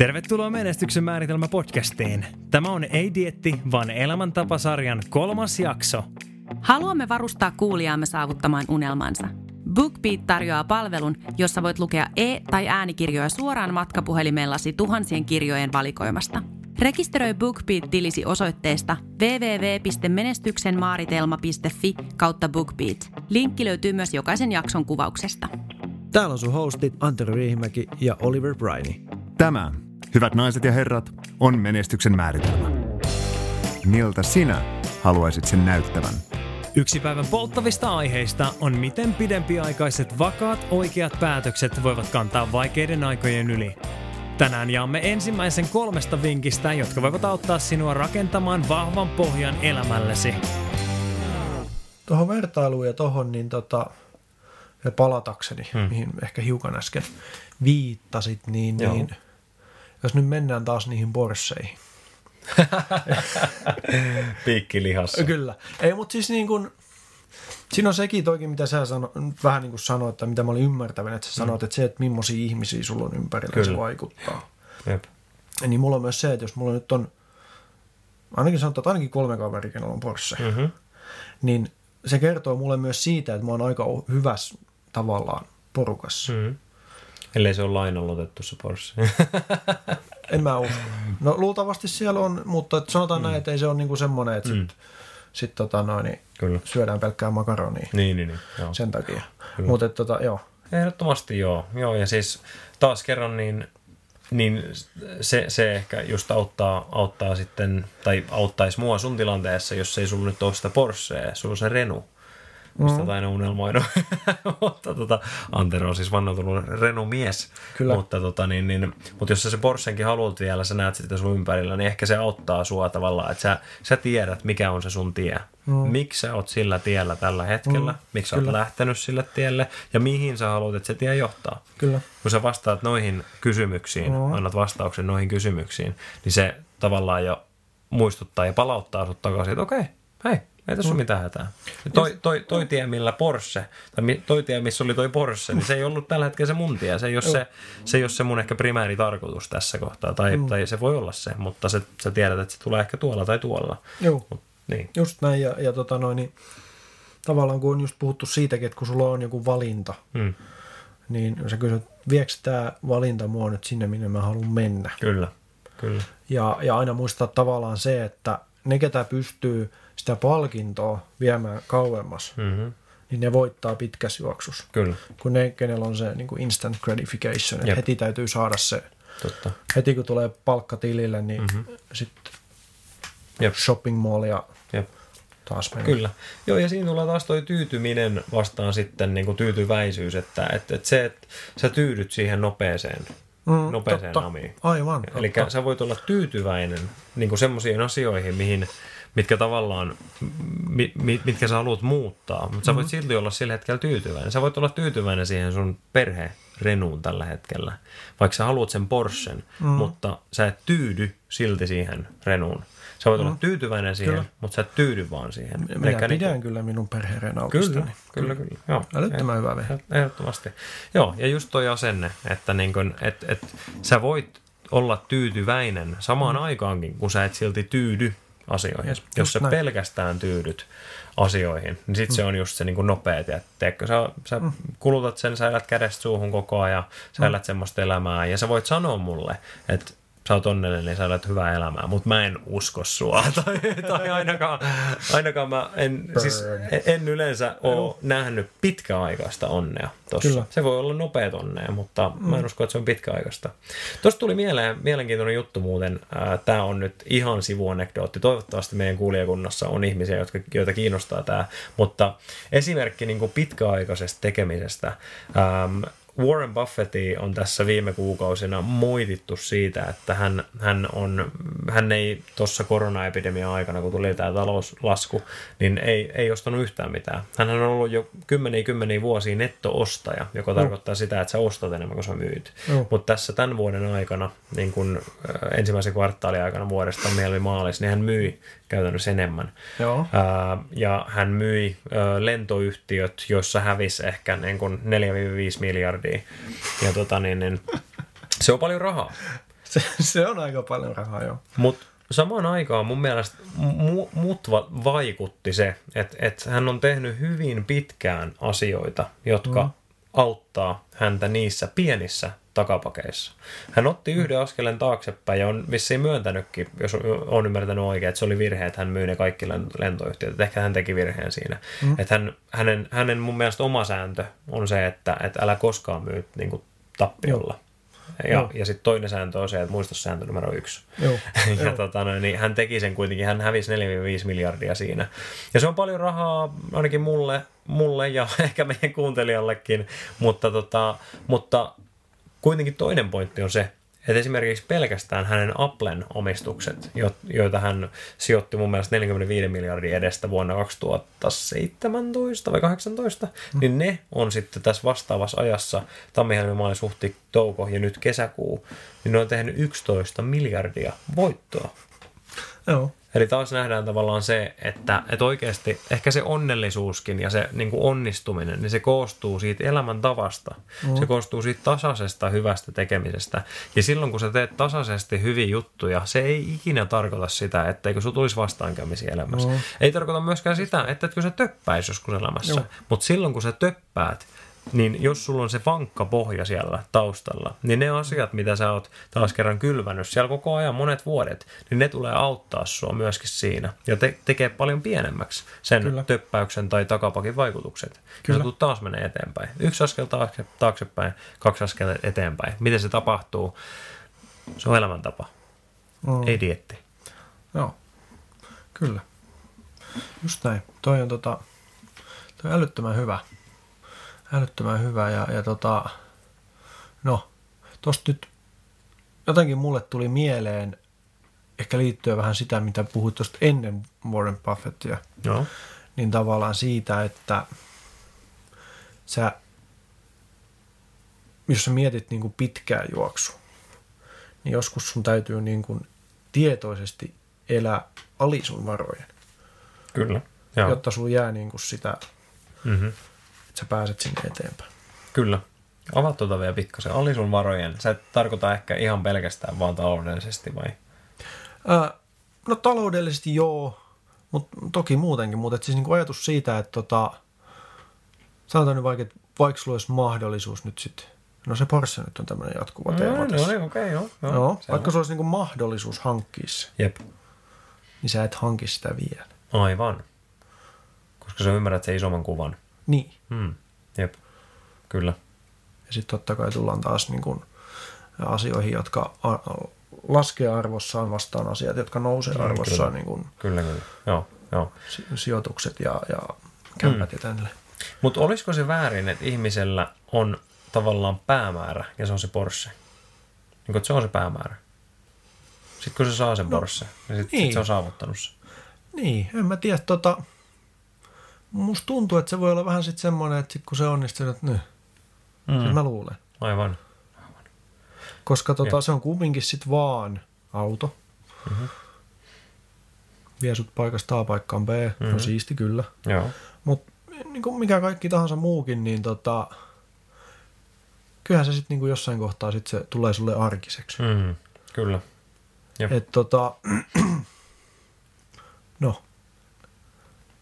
Tervetuloa Menestyksen määritelmä podcastiin. Tämä on Ei dietti, vaan elämäntapasarjan kolmas jakso. Haluamme varustaa kuulijaamme saavuttamaan unelmansa. BookBeat tarjoaa palvelun, jossa voit lukea e- tai äänikirjoja suoraan matkapuhelimellasi tuhansien kirjojen valikoimasta. Rekisteröi BookBeat-tilisi osoitteesta www.menestyksenmaaritelma.fi kautta BookBeat. Linkki löytyy myös jokaisen jakson kuvauksesta. Täällä on sun hostit Antero Riihimäki ja Oliver Briney. Tämä, hyvät naiset ja herrat, on menestyksen määritelmä. Miltä sinä haluaisit sen näyttävän? Yksi päivän polttavista aiheista on miten pidempiaikaiset vakaat oikeat päätökset voivat kantaa vaikeiden aikojen yli. Tänään jaamme ensimmäisen kolmesta vinkistä, jotka voivat auttaa sinua rakentamaan vahvan pohjan elämällesi. Tuohon vertailuun ja tuohon, niin tota, ja palatakseni, hmm. mihin ehkä hiukan äsken viittasit, niin, niin jos nyt mennään taas niihin borsseihin. Piikkilihassa. Kyllä. Ei, mutta siis niin kuin, siinä on sekin toikin, mitä sä sano, vähän niin kuin sanoit, että mitä mä olin ymmärtävän, että sä sanoit, mm. että se, että millaisia ihmisiä sulla on ympärillä, Kyllä. se vaikuttaa. Jep. Niin mulla on myös se, että jos mulla nyt on, ainakin sanotaan, että ainakin kolme kaveria, kenellä on Porsche, mm-hmm. niin se kertoo mulle myös siitä, että mä oon aika hyvässä tavallaan porukassa. Mm-hmm. Ellei se ole lainalotettu se Porsche. en mä usko. No luultavasti siellä on, mutta sanotaan mm. näin, että ei se ole niinku semmoinen, että mm. sit, sit tota noin, niin Kyllä. syödään pelkkää makaronia. Niin, niin, niin. Joo. Sen takia. Mutta tota, joo. Ehdottomasti joo. joo. Ja siis taas kerran niin, niin se, se ehkä just auttaa, auttaa sitten, tai auttaisi mua sun tilanteessa, jos ei sulla nyt ole sitä Porschea, sulla on se Renault mistä mm. aina unelmoinut. mutta tota, Antero on siis vannoutunut Renault-mies. Kyllä. Mutta, tota, niin, niin, mutta jos sä se Porschenkin haluat vielä, sä näet sitä sun ympärillä, niin ehkä se auttaa sua tavallaan, että sä, sä tiedät, mikä on se sun tie. Mm. Miksi sä oot sillä tiellä tällä hetkellä, mm. miksi sä oot lähtenyt sille tielle ja mihin sä haluat, että se tie johtaa. Kyllä. Kun sä vastaat noihin kysymyksiin, mm. annat vastauksen noihin kysymyksiin, niin se tavallaan jo muistuttaa ja palauttaa sut takaisin, että okei, okay, hei, ei tässä mm. ole mitään hätää. Toi, toi, toi tie, millä Porsche, tai toi tie, missä oli toi Porsche, niin se ei ollut tällä hetkellä se mun tie. Se ei ole, se, se, ei ole se mun ehkä primääri tarkoitus tässä kohtaa, tai, mm. tai se voi olla se, mutta se, sä tiedät, että se tulee ehkä tuolla tai tuolla. Joo, Mut, niin. just näin. Ja, ja tota noin, niin, tavallaan kun on just puhuttu siitäkin, että kun sulla on joku valinta, mm. niin sä kysyt, viekö tämä valinta mua nyt sinne, minne mä haluan mennä? Kyllä, kyllä. Ja, ja aina muistaa tavallaan se, että ne, ketä pystyy sitä palkintoa viemään kauemmas, mm-hmm. niin ne voittaa pitkässä juoksussa. Kyllä. Kun ne, kenellä on se niin kuin instant gratification, että heti täytyy saada se. Totta. Heti kun tulee palkka tilille, niin mm-hmm. sitten shopping mall ja Jep. taas mennä. Kyllä. Joo, ja siinä tulee taas toi tyytyminen vastaan sitten niin kuin tyytyväisyys, että, että, että se, että sä tyydyt siihen nopeeseen mm, nopeeseen totta. amiin. Aivan. Eli sä voit olla tyytyväinen niin semmoisiin asioihin, mihin mitkä tavallaan, mi, mi, mitkä sä haluat muuttaa, mutta sä voit mm-hmm. silti olla sillä hetkellä tyytyväinen. Sä voit olla tyytyväinen siihen sun perhe renuun tällä hetkellä, vaikka sä haluat sen Porschen, mm. mutta sä et tyydy silti siihen renuun. Sä voit mm. olla tyytyväinen siihen, kyllä. mutta sä et tyydy vaan siihen. Minä Eikä pidän niin... kyllä minun perherenautista. Kyllä, kyllä, kyllä. Joo. Älyttömän hyvä vehe. Ehdottomasti. Joo, ja just toi asenne, että niin kun, et, et, sä voit olla tyytyväinen samaan mm. aikaankin, kun sä et silti tyydy asioihin. Yes, Jos sä näin. pelkästään tyydyt asioihin, niin sitten mm. se on just se niin kuin nopea, tiedätkö, sä, sä mm. kulutat sen, sä elät kädestä suuhun koko ajan, sä mm. elät semmoista elämää, ja sä voit sanoa mulle, että sä oot onnellinen, niin sä elät hyvää elämää, mutta mä en usko sua. tai, tai ainakaan, ainakaan mä en, siis en yleensä ole nähnyt pitkäaikaista onnea tossa. Se voi olla nopeat onnea, mutta mm. mä en usko, että se on pitkäaikaista. Tuosta tuli mieleen mielenkiintoinen juttu muuten. Tämä on nyt ihan sivuanekdootti. Toivottavasti meidän kuulijakunnassa on ihmisiä, jotka, joita kiinnostaa tämä. Mutta esimerkki niin kuin pitkäaikaisesta tekemisestä. Ähm, Warren Buffetti on tässä viime kuukausina moitittu siitä, että hän, hän, on, hän ei tuossa koronaepidemian aikana, kun tuli tämä talouslasku, niin ei, ei ostanut yhtään mitään. Hän on ollut jo kymmeniä kymmeniä vuosia nettoostaja, joka no. tarkoittaa sitä, että sä ostat enemmän kuin sä myyt. No. Mutta tässä tämän vuoden aikana, niin kun ensimmäisen kvartaalin aikana vuodesta mieluummin maalis, niin hän myi käytännössä enemmän. Joo. Ää, ja hän myi ää, lentoyhtiöt, joissa hävisi ehkä niin kuin 4-5 miljardia. Ja tota, niin, niin, se on paljon rahaa. Se, se on aika paljon rahaa, joo. Mutta samaan aikaan mun mielestä mu, mut va, vaikutti se, että et hän on tehnyt hyvin pitkään asioita, jotka mm. Auttaa häntä niissä pienissä takapakeissa. Hän otti yhden askeleen taaksepäin ja on vissiin myöntänytkin, jos on ymmärtänyt oikein, että se oli virhe, että hän myy ne kaikki lentoyhtiöt. Ehkä hän teki virheen siinä. Mm. Että hän, hänen, hänen mun mielestä oma sääntö on se, että, että älä koskaan myy niin kuin tappiolla. Joo. Ja, ja sitten toinen sääntö on se, että muista sääntö numero yksi. Joo. ja Joo. Tota, no, niin hän teki sen kuitenkin, hän hävisi 4-5 miljardia siinä. Ja se on paljon rahaa ainakin mulle, mulle ja ehkä meidän kuuntelijallekin, mutta, tota, mutta kuitenkin toinen pointti on se, että esimerkiksi pelkästään hänen Applen omistukset, joita hän sijoitti mun mielestä 45 miljardin edestä vuonna 2017 vai 2018, mm. niin ne on sitten tässä vastaavassa ajassa, tammi, helmi, maalis, huhti, touko ja nyt kesäkuu, niin ne on tehnyt 11 miljardia voittoa. Joo. Eli taas nähdään tavallaan se, että, että oikeasti ehkä se onnellisuuskin ja se niin kuin onnistuminen, niin se koostuu siitä elämäntavasta. Mm. Se koostuu siitä tasaisesta hyvästä tekemisestä. Ja silloin kun sä teet tasaisesti hyviä juttuja, se ei ikinä tarkoita sitä, etteikö sun tulisi vastaankäymisiä elämässä. Mm. Ei tarkoita myöskään sitä, että etkö sä töppäisi joskus elämässä. Mutta silloin kun sä töppäät, niin jos sulla on se vankka pohja siellä taustalla, niin ne asiat, mitä sä oot taas kerran kylvänyt siellä koko ajan monet vuodet, niin ne tulee auttaa sua myöskin siinä ja te- tekee paljon pienemmäksi sen Kyllä. töppäyksen tai takapakin vaikutukset. Kyllä. Ja sä taas menee eteenpäin. Yksi askel taakse, taaksepäin, kaksi askelta eteenpäin. Miten se tapahtuu? Se on elämäntapa. Mm. Ei dietti. Joo, kyllä. Just näin. Toi on tota, toi älyttömän hyvä älyttömän hyvä ja, ja tota, no, tosta nyt jotenkin mulle tuli mieleen ehkä liittyen vähän sitä, mitä puhuit tuosta ennen Warren Buffettia. Joo. Niin tavallaan siitä, että sä, jos sä mietit niin kuin pitkää juoksua, niin joskus sun täytyy niin kuin tietoisesti elää ali sun varojen. Kyllä. Joo. Jotta sun jää niin kuin sitä mm-hmm sä pääset sinne eteenpäin. Kyllä. Avaat tuota vielä pikkasen. Oli sun varojen? Sä et tarkoita ehkä ihan pelkästään vaan taloudellisesti vai? Ää, no taloudellisesti joo, mutta toki muutenkin. Mutta siis niinku ajatus siitä, että tota, sanotaan nyt vaikka, että vaikka sulla olisi mahdollisuus nyt sitten No se Porsche nyt on tämmöinen jatkuva teema no, tässä. No niin, okei, okay, joo. joo no, vaikka sulla olisi niinku mahdollisuus hankkia se, Jep. niin sä et hanki sitä vielä. Aivan. Koska sä ymmärrät sen isomman kuvan. Niin. Hmm. Jep, kyllä. Ja sitten totta kai tullaan taas niin kuin asioihin, jotka laskee arvossaan vastaan asiat, jotka nousee mm, arvossaan. Kyllä, niin kuin kyllä, kyllä. Joo, joo. Sijoitukset ja, ja kämpät mm. ja tänne. Mutta olisiko se väärin, että ihmisellä on tavallaan päämäärä ja se on se Porsche? Niin kuin, se on se päämäärä. Sitten kun se saa sen no, Porsche, niin sitten niin. sit se on saavuttanut se. Niin, en mä tiedä. Tota, musta tuntuu, että se voi olla vähän sitten semmoinen, että sit kun se onnistuu, että nyt, mm. mä luulen. Aivan. Aivan. Koska tota, se on kumminkin sitten vaan auto. Mm-hmm. Vie sut paikasta A paikkaan B, mm-hmm. no siisti kyllä. Mutta niin kuin mikä kaikki tahansa muukin, niin tota, kyllähän se sitten niin jossain kohtaa sit se tulee sulle arkiseksi. Mm, kyllä. Jep. Et tota, no,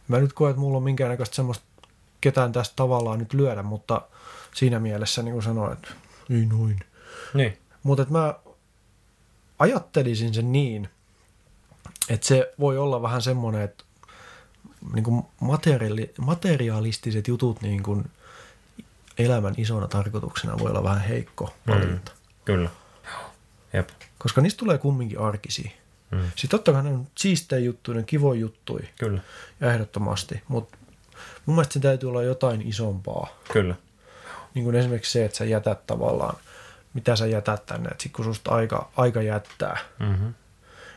Mä nyt koen, että mulla on minkäännäköistä semmoista ketään tästä tavallaan nyt lyödä, mutta siinä mielessä niin kuin sanoin, että ei noin. Niin. Mutta että mä ajattelisin sen niin, että se voi olla vähän semmoinen, että niin kuin materiaali, materialistiset jutut niin kuin elämän isona tarkoituksena voi olla vähän heikko valinta. Mm, kyllä. Jep. Koska niistä tulee kumminkin arkisia. Mm. Sitten totta kai ne on siistejä juttuja, ne kivoja juttuja. Kyllä. Ja ehdottomasti. Mutta mun mielestä se täytyy olla jotain isompaa. Kyllä. Niin kuin esimerkiksi se, että sä jätät tavallaan, mitä sä jätät tänne. Että sit kun susta aika, aika jättää, mm-hmm.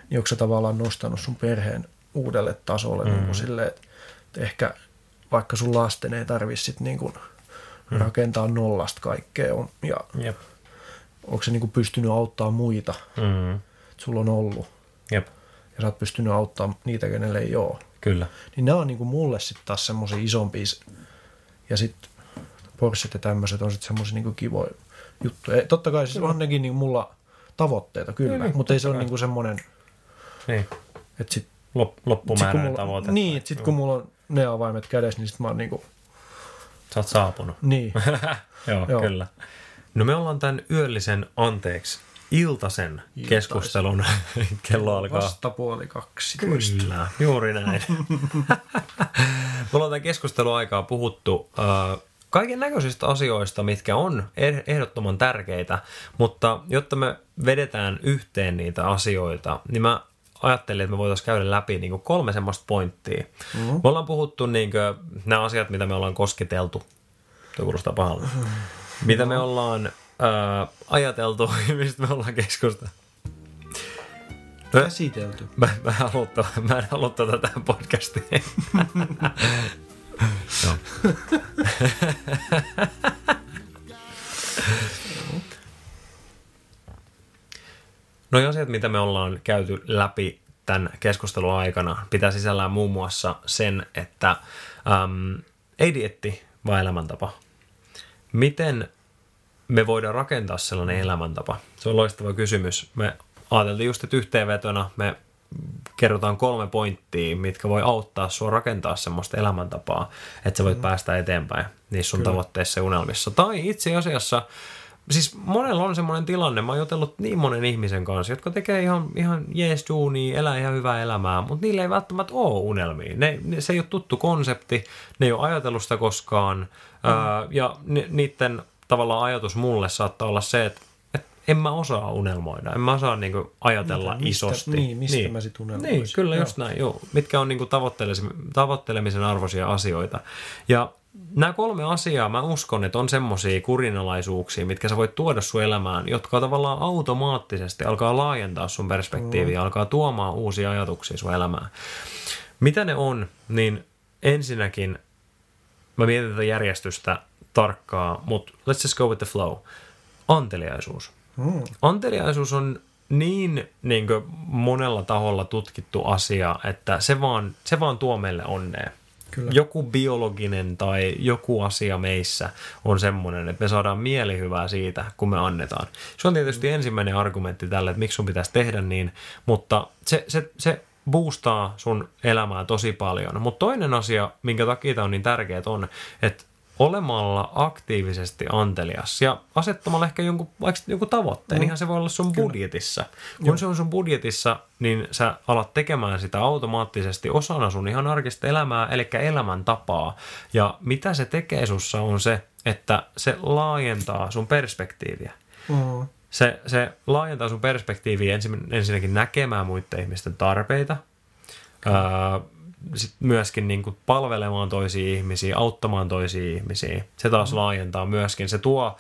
niin onko sä tavallaan nostanut sun perheen uudelle tasolle mm-hmm. niin kuin silleen, että ehkä vaikka sun lasten ei tarvitse sit niin kuin mm. rakentaa nollasta kaikkea. Ja Jep. onko se niin kuin pystynyt auttamaan muita. Mm-hmm. Sulla on ollut Jep. Ja sä oot pystynyt auttamaan niitä, kenelle ei ole. Kyllä. Niin nämä on niin kuin mulle sitten taas semmoisia isompia. Ja sitten Porschet ja tämmöiset on sitten semmoisia niin kivoja juttuja. Totta kai siis on nekin niin mulla tavoitteita, kyllä. Niin, niin, Mutta ei se ole niinku semmoinen, Niin, että sit, lop, sit loppumääräinen mulla, tavoite. niin, että sit kun mulla on ne avaimet kädessä, niin sit mä oon niinku, Sä oot saapunut. niin. Joo, Joo. kyllä. No me ollaan tämän yöllisen, anteeksi, Iltaisen. keskustelun, kello alkaa Vasta puoli kaksi. Kyllä, juuri näin. Me ollaan tämän keskusteluaikaa puhuttu äh, kaiken näköisistä asioista, mitkä on eh- ehdottoman tärkeitä, mutta jotta me vedetään yhteen niitä asioita, niin mä ajattelin, että me voitaisiin käydä läpi niin kuin kolme semmoista pointtia. Mm-hmm. Me ollaan puhuttu niin kuin, nämä asiat, mitä me ollaan kosketeltu. Tuo kuulostaa pahalta. Mitä me ollaan ajateltu ja mistä me ollaan keskusteltu. Käsitelty. Mä, mä, en halua, to- mä en halua tätä tähän podcastiin. No ja asiat, mitä me ollaan käyty läpi tämän keskustelun aikana, pitää sisällään muun muassa sen, että äm, ei dietti, vaan elämäntapa. Miten me voidaan rakentaa sellainen elämäntapa? Se on loistava kysymys. Me ajateltiin just, että yhteenvetona me kerrotaan kolme pointtia, mitkä voi auttaa sua rakentaa semmoista elämäntapaa, että sä voit mm. päästä eteenpäin niissä sun Kyllä. tavoitteissa ja unelmissa. Tai itse asiassa, siis monella on semmoinen tilanne, mä oon jutellut niin monen ihmisen kanssa, jotka tekee ihan, ihan jees duunia, elää ihan hyvää elämää, mutta niillä ei välttämättä ole unelmia. Ne, ne, se ei ole tuttu konsepti, ne ei ole ajatellut sitä koskaan, mm. ää, ja ni, niiden tavallaan ajatus mulle saattaa olla se, että et en mä osaa unelmoida, en mä osaa niinku ajatella Mitä- mistä- isosti. niin, mistä mä sit unelmoisin. Niin, kyllä Joo. just näin, joo. Mitkä on niinku tavoittelemisen, tavoittelemisen arvoisia asioita. Ja nämä kolme asiaa mä uskon, että on semmoisia kurinalaisuuksia, mitkä sä voit tuoda sun elämään, jotka tavallaan automaattisesti alkaa laajentaa sun perspektiiviä, mm. alkaa tuomaan uusia ajatuksia sun elämään. Mitä ne on, niin ensinnäkin mä mietin tätä järjestystä tarkkaa, mutta let's just go with the flow. Anteliaisuus. Mm. Anteliaisuus on niin, niin monella taholla tutkittu asia, että se vaan, se vaan tuo meille onnea. Kyllä. Joku biologinen tai joku asia meissä on semmoinen, että me saadaan mielihyvää siitä, kun me annetaan. Se on tietysti ensimmäinen argumentti tälle, että miksi sun pitäisi tehdä niin, mutta se, se, se boostaa sun elämää tosi paljon. Mutta toinen asia, minkä takia tämä on niin tärkeää, on, että olemalla aktiivisesti antelias ja asettamalla ehkä jonkun, vaikka jonkun tavoitteen, mm. ihan se voi olla sun budjetissa. Kun Joo. se on sun budjetissa, niin sä alat tekemään sitä automaattisesti osana sun ihan arkista elämää, eli elämäntapaa. Ja mitä se tekee sussa on se, että se laajentaa sun perspektiiviä. Mm. Se, se laajentaa sun perspektiiviä ensin, ensinnäkin näkemään muiden ihmisten tarpeita, ää, sit myöskin niin kuin palvelemaan toisia ihmisiä, auttamaan toisia ihmisiä. Se taas laajentaa myöskin, se tuo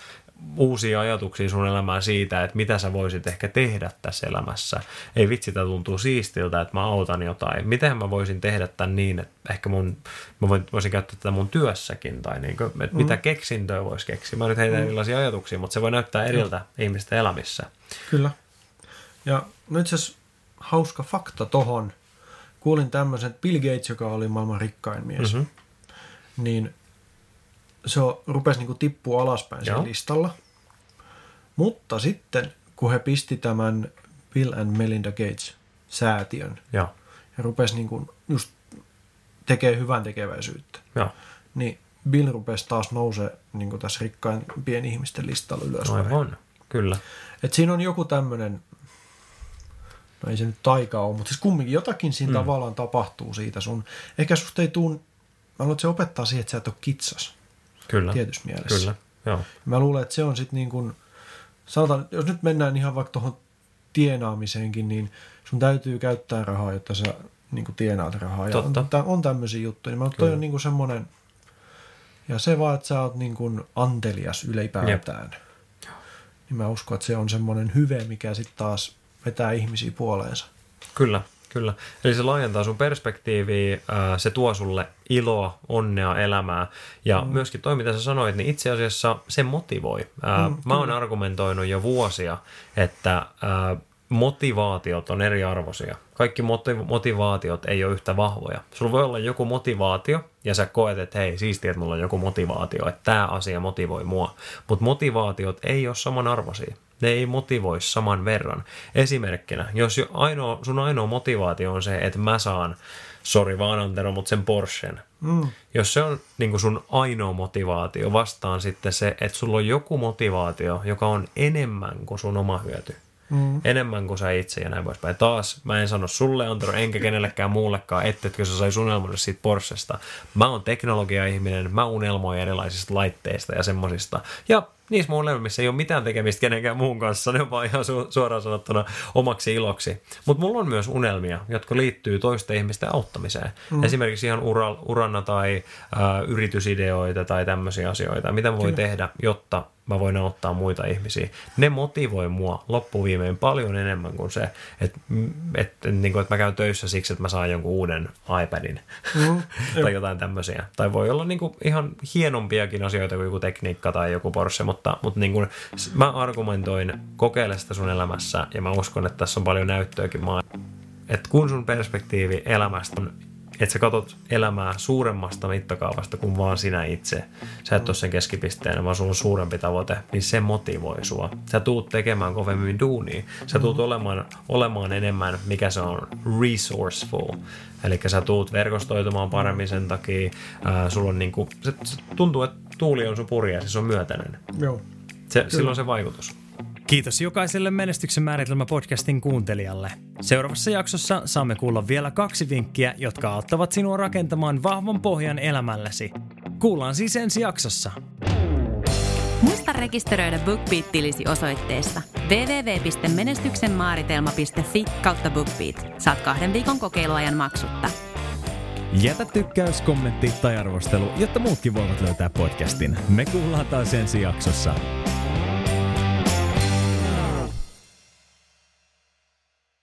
uusia ajatuksia sun elämään siitä, että mitä sä voisit ehkä tehdä tässä elämässä. Ei vitsi, tämä tuntuu siistiltä, että mä autan jotain. Miten mä voisin tehdä tämän niin, että ehkä mun, mä voisin käyttää tätä mun työssäkin, tai niin kuin, että mitä keksintöä voisi keksiä. Mä nyt heitän erilaisia ajatuksia, mutta se voi näyttää eriltä ihmisten elämissä. Kyllä. Ja no itse asiassa hauska fakta tohon. Kuulin tämmöisen, että Bill Gates, joka oli maailman rikkain mies, Mhm. niin se on- rupesi niinku tippua alaspäin siellä listalla. Mutta sitten, kun he pisti tämän Bill and Melinda Gates säätiön Joo, ja rupesi niinku just tekee hyvän tekeväisyyttä, joo. niin Bill rupesi taas nousee niin tässä rikkaimpien ihmisten listalla ylöspäin. Aivan, kyllä. Et siinä on joku tämmöinen, no ei se nyt taika ole, mutta siis kumminkin jotakin siinä mm. tavallaan tapahtuu siitä sun. Ehkä susta ei tuu, mä luulen, että se opettaa siihen, että sä et ole kitsas Kyllä. tietyssä mielessä. Kyllä, joo. Mä luulen, että se on sitten niin kuin, sanotaan, jos nyt mennään ihan vaikka tuohon tienaamiseenkin, niin sun täytyy käyttää rahaa, jotta sä niin kuin tienaat rahaa. Ja Totta. on, tää- on tämmöisiä juttuja. Niin mä, toi on niin kuin semmoinen, ja se vaan, että sä oot niin kuin antelias ylipäätään. Niin mä uskon, että se on semmoinen hyve, mikä sitten taas vetää ihmisiä puoleensa. Kyllä, kyllä. Eli se laajentaa sun perspektiiviä, ää, se tuo sulle iloa, onnea, elämää. Ja mm. myöskin toi, mitä sä sanoit, niin itse asiassa se motivoi. Ää, Mm, mä oon argumentoinut jo vuosia, että ää, motivaatiot on eriarvoisia. Kaikki motiv- motivaatiot ei ole yhtä vahvoja. Sulla voi olla joku motivaatio, ja sä koet, että hei, siistiä, että mulla on joku motivaatio, että tämä asia motivoi mua. Mutta motivaatiot ei ole samanarvoisia. Ne ei motivoi saman verran. Esimerkkinä, jos jo ainoa, sun ainoa motivaatio on se, että mä saan, sori vaan Antero, mutta sen Porschen. Mm. Jos se on niin sun ainoa motivaatio, vastaan sitten se, että sulla on joku motivaatio, joka on enemmän kuin sun oma hyöty mm. enemmän kuin sä itse ja näin poispäin. Taas mä en sano sulle Antero enkä kenellekään muullekaan, ettetkö sä sais unelmoida siitä Porschesta. Mä oon teknologia-ihminen, mä unelmoin erilaisista laitteista ja semmosista. Ja niissä mun unelmissa ei ole mitään tekemistä kenenkään muun kanssa, ne on vaan ihan su- suoraan sanottuna omaksi iloksi. Mutta mulla on myös unelmia, jotka liittyy toisten ihmisten auttamiseen. Mm. Esimerkiksi ihan ura, urana tai ä, yritysideoita tai tämmöisiä asioita. Mitä voi Kyllä. tehdä, jotta mä voin auttaa muita ihmisiä. Ne motivoi mua loppuviimein paljon enemmän kuin se, että, että, niin kuin, että mä käyn töissä siksi, että mä saan jonkun uuden iPadin mm, tai jotain tämmöisiä. Tai voi olla niin kuin ihan hienompiakin asioita kuin joku tekniikka tai joku Porsche, mutta, mutta niin kuin, mä argumentoin kokeile sitä sun elämässä ja mä uskon, että tässä on paljon näyttöäkin maailmassa. Että kun sun perspektiivi elämästä on että sä katsot elämää suuremmasta mittakaavasta kuin vaan sinä itse. Sä et ole sen keskipisteenä, vaan sulla on suurempi tavoite, niin se motivoi sua. Sä tuut tekemään kovemmin duunia. Sä tuut mm-hmm. olemaan, olemaan enemmän, mikä se on, resourceful. Eli sä tuut verkostoitumaan paremmin sen takia. Ää, sulla on niinku, se, se tuntuu, että tuuli on sun purje se on myötäinen. Joo. Se, silloin se vaikutus. Kiitos jokaiselle Menestyksen määritelmä podcastin kuuntelijalle. Seuraavassa jaksossa saamme kuulla vielä kaksi vinkkiä, jotka auttavat sinua rakentamaan vahvan pohjan elämällesi. Kuullaan siis ensi jaksossa. Muista rekisteröidä BookBeat-tilisi osoitteessa www.menestyksenmaaritelma.fi kautta BookBeat. Saat kahden viikon kokeiluajan maksutta. Jätä tykkäys, kommentti tai arvostelu, jotta muutkin voivat löytää podcastin. Me kuullaan taas ensi jaksossa.